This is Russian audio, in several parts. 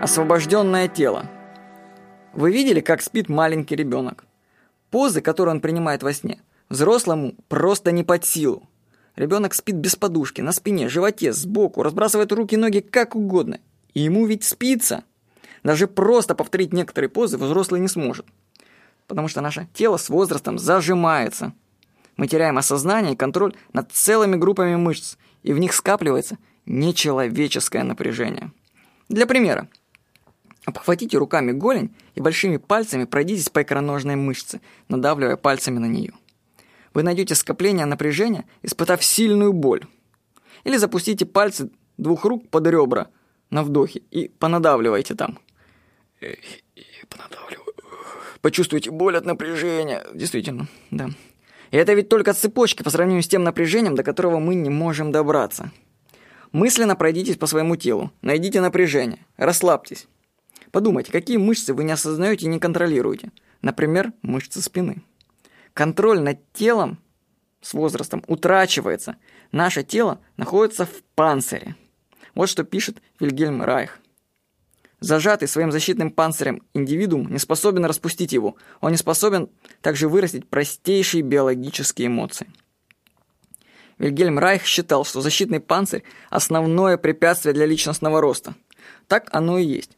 Освобожденное тело. Вы видели, как спит маленький ребенок? Позы, которые он принимает во сне, взрослому просто не под силу. Ребенок спит без подушки, на спине, животе, сбоку, разбрасывает руки и ноги как угодно. И ему ведь спится. Даже просто повторить некоторые позы взрослый не сможет. Потому что наше тело с возрастом зажимается. Мы теряем осознание и контроль над целыми группами мышц, и в них скапливается нечеловеческое напряжение. Для примера, Обхватите руками голень и большими пальцами пройдитесь по икроножной мышце, надавливая пальцами на нее. Вы найдете скопление напряжения, испытав сильную боль. Или запустите пальцы двух рук под ребра на вдохе и понадавливайте там. И понадавливаю. Почувствуйте боль от напряжения. Действительно, да. И это ведь только цепочки по сравнению с тем напряжением, до которого мы не можем добраться. Мысленно пройдитесь по своему телу, найдите напряжение, расслабьтесь. Подумайте, какие мышцы вы не осознаете и не контролируете. Например, мышцы спины. Контроль над телом с возрастом утрачивается. Наше тело находится в панцире. Вот что пишет Вильгельм Райх. Зажатый своим защитным панцирем индивидуум не способен распустить его. Он не способен также вырастить простейшие биологические эмоции. Вильгельм Райх считал, что защитный панцирь – основное препятствие для личностного роста. Так оно и есть.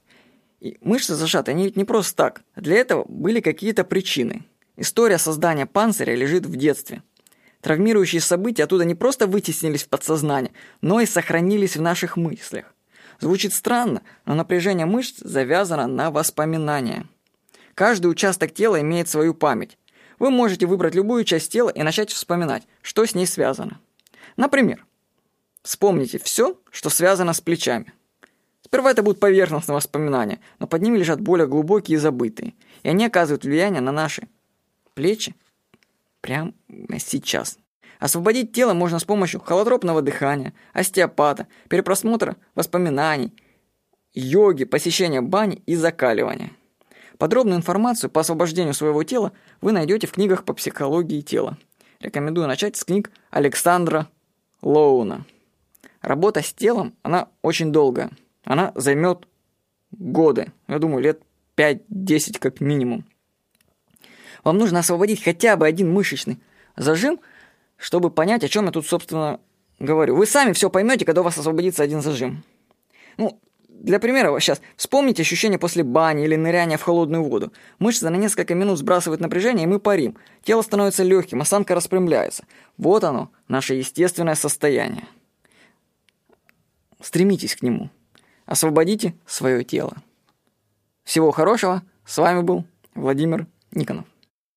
И мышцы зажаты, они ведь не просто так. Для этого были какие-то причины. История создания панциря лежит в детстве. Травмирующие события оттуда не просто вытеснились в подсознание, но и сохранились в наших мыслях. Звучит странно, но напряжение мышц завязано на воспоминания. Каждый участок тела имеет свою память. Вы можете выбрать любую часть тела и начать вспоминать, что с ней связано. Например, вспомните все, что связано с плечами. Сперва это будут поверхностные воспоминания, но под ними лежат более глубокие и забытые. И они оказывают влияние на наши плечи прямо сейчас. Освободить тело можно с помощью холотропного дыхания, остеопата, перепросмотра воспоминаний, йоги, посещения бани и закаливания. Подробную информацию по освобождению своего тела вы найдете в книгах по психологии тела. Рекомендую начать с книг Александра Лоуна. Работа с телом, она очень долгая она займет годы. Я думаю, лет 5-10 как минимум. Вам нужно освободить хотя бы один мышечный зажим, чтобы понять, о чем я тут, собственно, говорю. Вы сами все поймете, когда у вас освободится один зажим. Ну, для примера, сейчас вспомните ощущение после бани или ныряния в холодную воду. Мышцы на несколько минут сбрасывают напряжение, и мы парим. Тело становится легким, осанка распрямляется. Вот оно, наше естественное состояние. Стремитесь к нему. Освободите свое тело. Всего хорошего. С вами был Владимир Никонов.